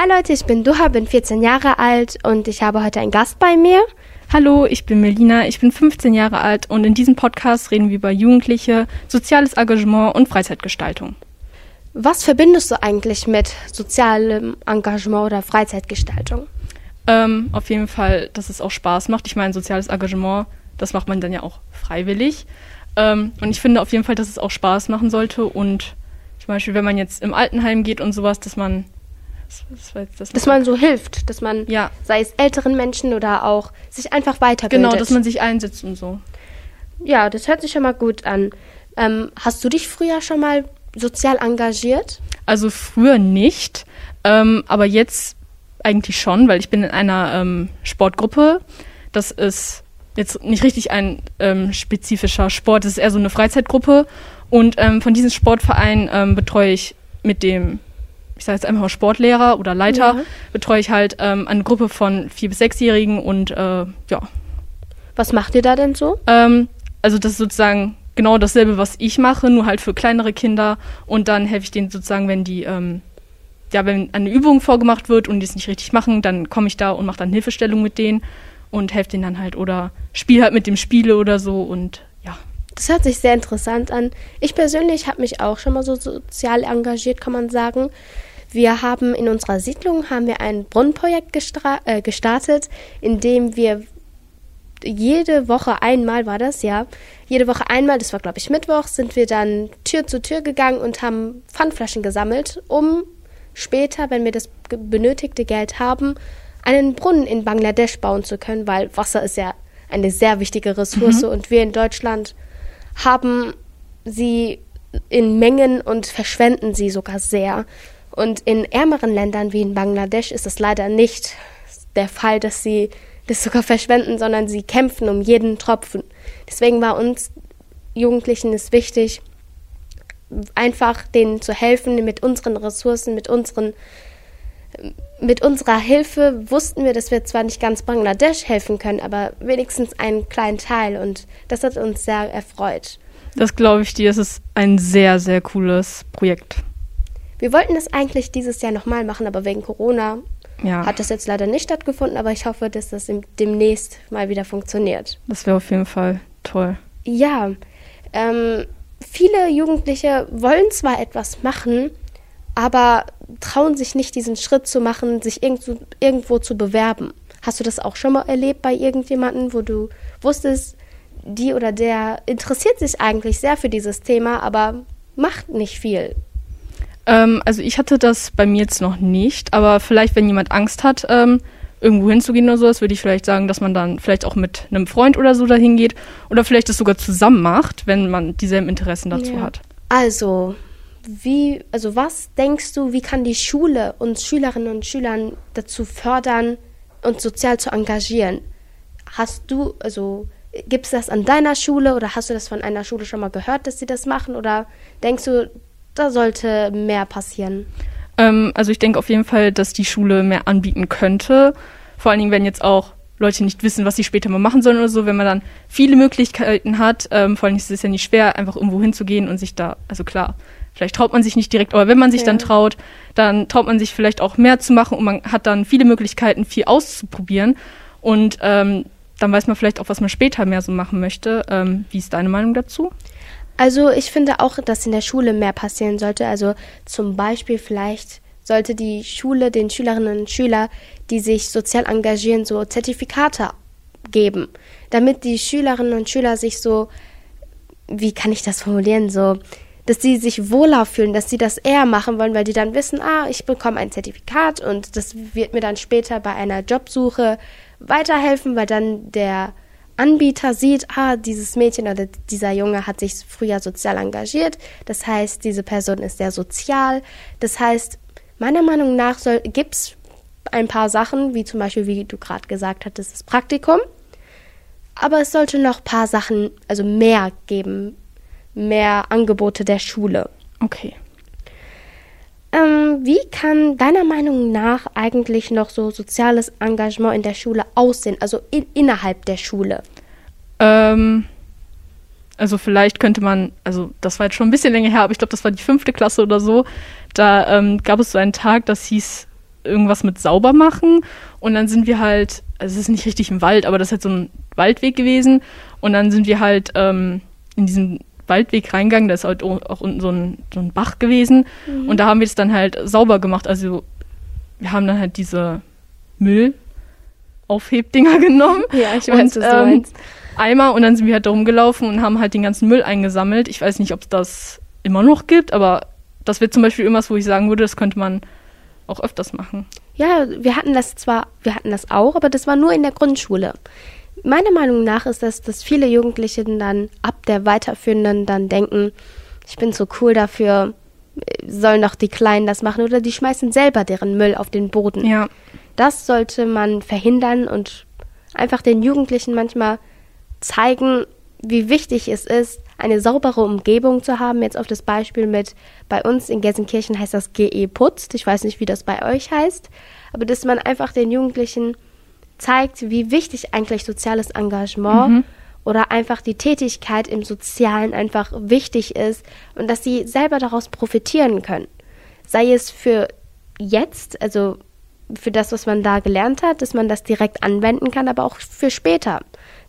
Hi Leute, ich bin Duha, bin 14 Jahre alt und ich habe heute einen Gast bei mir. Hallo, ich bin Melina, ich bin 15 Jahre alt und in diesem Podcast reden wir über Jugendliche, soziales Engagement und Freizeitgestaltung. Was verbindest du eigentlich mit sozialem Engagement oder Freizeitgestaltung? Ähm, auf jeden Fall, dass es auch Spaß macht. Ich meine, soziales Engagement, das macht man dann ja auch freiwillig. Ähm, und ich finde auf jeden Fall, dass es auch Spaß machen sollte. Und zum Beispiel, wenn man jetzt im Altenheim geht und sowas, dass man. Das, das das dass man so hilft, dass man, ja. sei es älteren Menschen oder auch sich einfach weiterbildet. Genau, dass man sich einsetzt und so. Ja, das hört sich schon mal gut an. Ähm, hast du dich früher schon mal sozial engagiert? Also früher nicht, ähm, aber jetzt eigentlich schon, weil ich bin in einer ähm, Sportgruppe. Das ist jetzt nicht richtig ein ähm, spezifischer Sport, das ist eher so eine Freizeitgruppe. Und ähm, von diesem Sportverein ähm, betreue ich mit dem, ich sage jetzt einfach mal Sportlehrer oder Leiter, ja. betreue ich halt ähm, eine Gruppe von vier- bis sechsjährigen und äh, ja. Was macht ihr da denn so? also das ist sozusagen genau dasselbe, was ich mache, nur halt für kleinere Kinder. Und dann helfe ich denen sozusagen, wenn die, ähm, ja, wenn eine Übung vorgemacht wird und die es nicht richtig machen, dann komme ich da und mache dann Hilfestellung mit denen und helfe denen dann halt oder spiele halt mit dem Spiele oder so und ja. Das hört sich sehr interessant an. Ich persönlich habe mich auch schon mal so sozial engagiert, kann man sagen. Wir haben in unserer Siedlung haben wir ein Brunnenprojekt äh, gestartet, in dem wir jede Woche einmal war das, ja. Jede Woche einmal, das war glaube ich Mittwoch, sind wir dann Tür zu Tür gegangen und haben Pfandflaschen gesammelt, um später, wenn wir das benötigte Geld haben, einen Brunnen in Bangladesch bauen zu können, weil Wasser ist ja eine sehr wichtige Ressource mhm. und wir in Deutschland haben sie in Mengen und verschwenden sie sogar sehr. Und in ärmeren Ländern wie in Bangladesch ist es leider nicht der Fall, dass sie das sogar verschwenden, sondern sie kämpfen um jeden Tropfen. Deswegen war uns Jugendlichen es wichtig, einfach denen zu helfen mit unseren Ressourcen, mit unseren mit unserer Hilfe wussten wir, dass wir zwar nicht ganz Bangladesch helfen können, aber wenigstens einen kleinen Teil und das hat uns sehr erfreut. Das glaube ich dir, es ist ein sehr, sehr cooles Projekt. Wir wollten das eigentlich dieses Jahr nochmal machen, aber wegen Corona ja. hat das jetzt leider nicht stattgefunden, aber ich hoffe, dass das demnächst mal wieder funktioniert. Das wäre auf jeden Fall toll. Ja, ähm, viele Jugendliche wollen zwar etwas machen, aber trauen sich nicht, diesen Schritt zu machen, sich irgendwo, irgendwo zu bewerben. Hast du das auch schon mal erlebt bei irgendjemandem, wo du wusstest, die oder der interessiert sich eigentlich sehr für dieses Thema, aber macht nicht viel? Ähm, also ich hatte das bei mir jetzt noch nicht, aber vielleicht, wenn jemand Angst hat, ähm, irgendwo hinzugehen oder sowas, würde ich vielleicht sagen, dass man dann vielleicht auch mit einem Freund oder so dahin geht oder vielleicht das sogar zusammen macht, wenn man dieselben Interessen dazu ja. hat. Also, wie, also was denkst du, wie kann die Schule uns Schülerinnen und Schülern dazu fördern, uns sozial zu engagieren? Hast du, also gibt es das an deiner Schule oder hast du das von einer Schule schon mal gehört, dass sie das machen? Oder denkst du, da sollte mehr passieren? Ähm, also ich denke auf jeden Fall, dass die Schule mehr anbieten könnte. Vor allen Dingen, wenn jetzt auch Leute nicht wissen, was sie später mal machen sollen oder so, wenn man dann viele Möglichkeiten hat, ähm, vor allem ist es ja nicht schwer, einfach irgendwo hinzugehen und sich da, also klar, Vielleicht traut man sich nicht direkt, aber wenn man sich ja. dann traut, dann traut man sich vielleicht auch mehr zu machen und man hat dann viele Möglichkeiten, viel auszuprobieren. Und ähm, dann weiß man vielleicht auch, was man später mehr so machen möchte. Ähm, wie ist deine Meinung dazu? Also ich finde auch, dass in der Schule mehr passieren sollte. Also zum Beispiel vielleicht sollte die Schule den Schülerinnen und Schülern, die sich sozial engagieren, so Zertifikate geben, damit die Schülerinnen und Schüler sich so, wie kann ich das formulieren, so dass sie sich wohler fühlen, dass sie das eher machen wollen, weil die dann wissen, ah, ich bekomme ein Zertifikat und das wird mir dann später bei einer Jobsuche weiterhelfen, weil dann der Anbieter sieht, ah, dieses Mädchen oder dieser Junge hat sich früher sozial engagiert. Das heißt, diese Person ist sehr sozial. Das heißt, meiner Meinung nach gibt es ein paar Sachen, wie zum Beispiel, wie du gerade gesagt hattest, das Praktikum. Aber es sollte noch ein paar Sachen, also mehr geben, mehr Angebote der Schule. Okay. Ähm, wie kann deiner Meinung nach eigentlich noch so soziales Engagement in der Schule aussehen, also in, innerhalb der Schule? Ähm, also vielleicht könnte man, also das war jetzt schon ein bisschen länger her, aber ich glaube, das war die fünfte Klasse oder so. Da ähm, gab es so einen Tag, das hieß irgendwas mit sauber machen. Und dann sind wir halt, also es ist nicht richtig im Wald, aber das ist halt so ein Waldweg gewesen. Und dann sind wir halt ähm, in diesen Waldweg reingegangen, da ist halt auch unten so ein, so ein Bach gewesen. Mhm. Und da haben wir es dann halt sauber gemacht. Also wir haben dann halt diese Müllaufhebdinger genommen. Ja, ich weiß, und, was du ähm. Eimer und dann sind wir halt rumgelaufen und haben halt den ganzen Müll eingesammelt. Ich weiß nicht, ob es das immer noch gibt, aber das wird zum Beispiel irgendwas, wo ich sagen würde, das könnte man auch öfters machen. Ja, wir hatten das zwar, wir hatten das auch, aber das war nur in der Grundschule. Meiner Meinung nach ist das, dass viele Jugendliche dann ab der weiterführenden dann denken, ich bin so cool dafür, sollen doch die Kleinen das machen oder die schmeißen selber deren Müll auf den Boden. Ja. Das sollte man verhindern und einfach den Jugendlichen manchmal zeigen, wie wichtig es ist, eine saubere Umgebung zu haben. Jetzt auf das Beispiel mit, bei uns in Gelsenkirchen heißt das GE Putzt. Ich weiß nicht, wie das bei euch heißt. Aber dass man einfach den Jugendlichen zeigt, wie wichtig eigentlich soziales Engagement mhm. oder einfach die Tätigkeit im Sozialen einfach wichtig ist und dass sie selber daraus profitieren können. Sei es für jetzt, also für das, was man da gelernt hat, dass man das direkt anwenden kann, aber auch für später.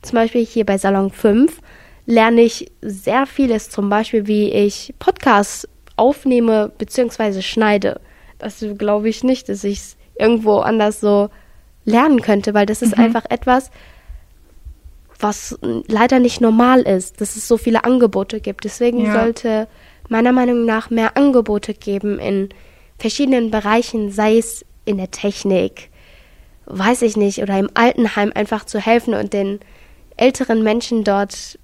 Zum Beispiel hier bei Salon 5 lerne ich sehr vieles, zum Beispiel wie ich Podcasts aufnehme bzw. schneide. Das glaube ich nicht, dass ich es irgendwo anders so lernen könnte, weil das ist mhm. einfach etwas, was leider nicht normal ist, dass es so viele Angebote gibt. Deswegen ja. sollte meiner Meinung nach mehr Angebote geben in verschiedenen Bereichen, sei es in der Technik, weiß ich nicht, oder im Altenheim einfach zu helfen und den älteren Menschen dort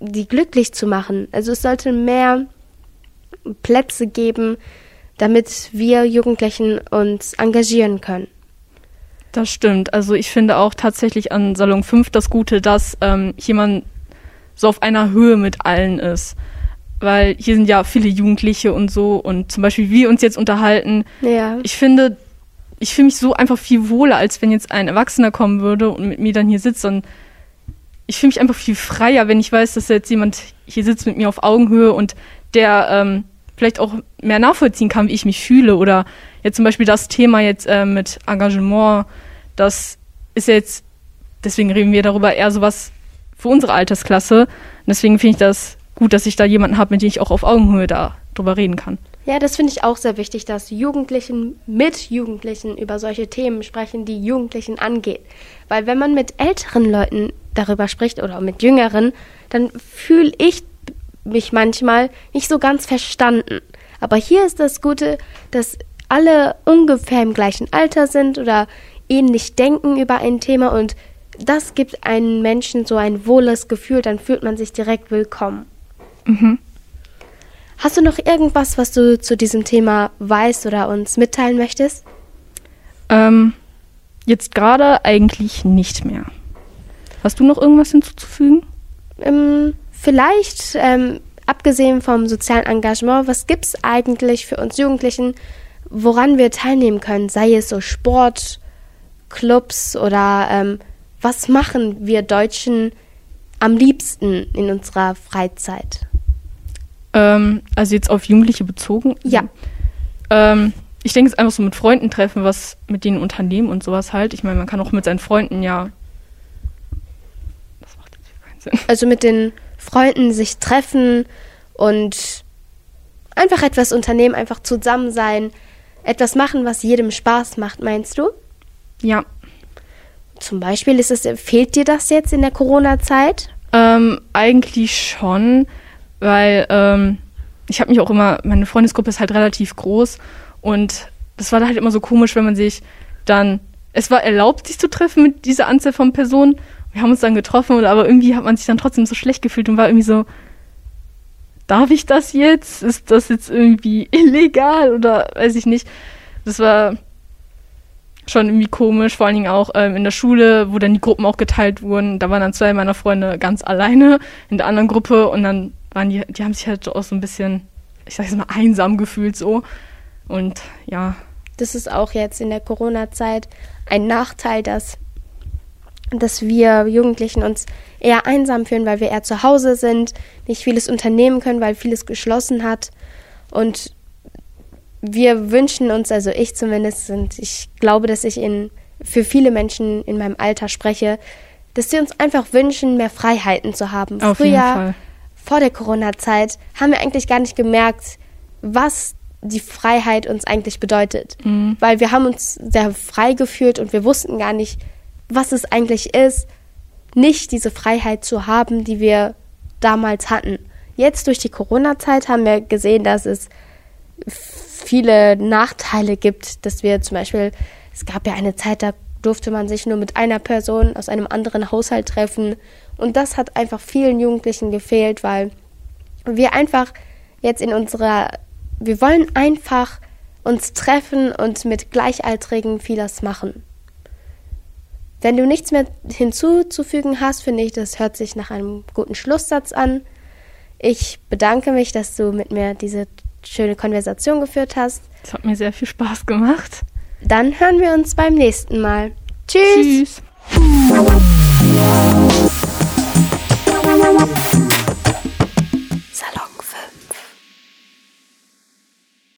die glücklich zu machen. Also es sollte mehr Plätze geben, damit wir Jugendlichen uns engagieren können. Das stimmt. Also ich finde auch tatsächlich an Salon 5 das Gute, dass ähm, jemand so auf einer Höhe mit allen ist. Weil hier sind ja viele Jugendliche und so und zum Beispiel wir uns jetzt unterhalten. Ja. Ich finde, ich fühle mich so einfach viel wohler, als wenn jetzt ein Erwachsener kommen würde und mit mir dann hier sitzt. Und ich fühle mich einfach viel freier, wenn ich weiß, dass jetzt jemand hier sitzt mit mir auf Augenhöhe und der ähm, vielleicht auch mehr nachvollziehen kann, wie ich mich fühle. Oder jetzt zum Beispiel das Thema jetzt äh, mit Engagement, das ist jetzt, deswegen reden wir darüber eher sowas für unsere Altersklasse. Und deswegen finde ich das gut, dass ich da jemanden habe, mit dem ich auch auf Augenhöhe da drüber reden kann. Ja, das finde ich auch sehr wichtig, dass Jugendlichen mit Jugendlichen über solche Themen sprechen, die Jugendlichen angeht. Weil wenn man mit älteren Leuten darüber spricht oder mit jüngeren, dann fühle ich mich manchmal nicht so ganz verstanden. Aber hier ist das Gute, dass alle ungefähr im gleichen Alter sind oder ähnlich denken über ein Thema und das gibt einem Menschen so ein wohles Gefühl, dann fühlt man sich direkt willkommen. Mhm. Hast du noch irgendwas, was du zu diesem Thema weißt oder uns mitteilen möchtest? Ähm, jetzt gerade eigentlich nicht mehr. Hast du noch irgendwas hinzuzufügen? Ähm, vielleicht, ähm, abgesehen vom sozialen Engagement, was gibt es eigentlich für uns Jugendlichen, woran wir teilnehmen können? Sei es so Sport, Clubs oder ähm, was machen wir Deutschen am liebsten in unserer Freizeit? Ähm, also jetzt auf Jugendliche bezogen? Ja. Ähm, ich denke, es ist einfach so mit Freunden treffen, was mit denen unternehmen und sowas halt. Ich meine, man kann auch mit seinen Freunden ja. Das macht jetzt keinen Sinn. Also mit den Freunden sich treffen und einfach etwas unternehmen, einfach zusammen sein, etwas machen, was jedem Spaß macht, meinst du? Ja. Zum Beispiel ist es, fehlt dir das jetzt in der Corona-Zeit? Ähm, eigentlich schon weil ähm, ich habe mich auch immer, meine Freundesgruppe ist halt relativ groß und das war halt immer so komisch, wenn man sich dann, es war erlaubt, sich zu treffen mit dieser Anzahl von Personen. Wir haben uns dann getroffen, aber irgendwie hat man sich dann trotzdem so schlecht gefühlt und war irgendwie so, darf ich das jetzt? Ist das jetzt irgendwie illegal oder weiß ich nicht? Das war schon irgendwie komisch, vor allen Dingen auch ähm, in der Schule, wo dann die Gruppen auch geteilt wurden. Da waren dann zwei meiner Freunde ganz alleine in der anderen Gruppe und dann waren die, die haben sich halt auch so ein bisschen, ich sag jetzt mal, einsam gefühlt so. Und ja. Das ist auch jetzt in der Corona-Zeit ein Nachteil, dass, dass wir Jugendlichen uns eher einsam fühlen, weil wir eher zu Hause sind, nicht vieles unternehmen können, weil vieles geschlossen hat. Und wir wünschen uns, also ich zumindest, und ich glaube, dass ich in, für viele Menschen in meinem Alter spreche, dass sie uns einfach wünschen, mehr Freiheiten zu haben. Auf Fall. vor der Corona-Zeit, haben wir eigentlich gar nicht gemerkt, was die Freiheit uns eigentlich bedeutet. Mhm. Weil wir haben uns sehr frei gefühlt und wir wussten gar nicht, was es eigentlich ist, nicht diese Freiheit zu haben, die wir damals hatten. Jetzt durch die Corona-Zeit haben wir gesehen, dass es viele Nachteile gibt, dass wir zum Beispiel, es gab ja eine Zeit, da durfte man sich nur mit einer Person aus einem anderen Haushalt treffen. Und das hat einfach vielen Jugendlichen gefehlt, weil wir einfach jetzt in unserer, wir wollen einfach uns treffen und mit Gleichaltrigen vieles machen. Wenn du nichts mehr hinzuzufügen hast, finde ich, das hört sich nach einem guten Schlusssatz an. Ich bedanke mich, dass du mit mir diese schöne Konversation geführt hast. Es hat mir sehr viel Spaß gemacht. Dann hören wir uns beim nächsten Mal. Tschüss. Tschüss.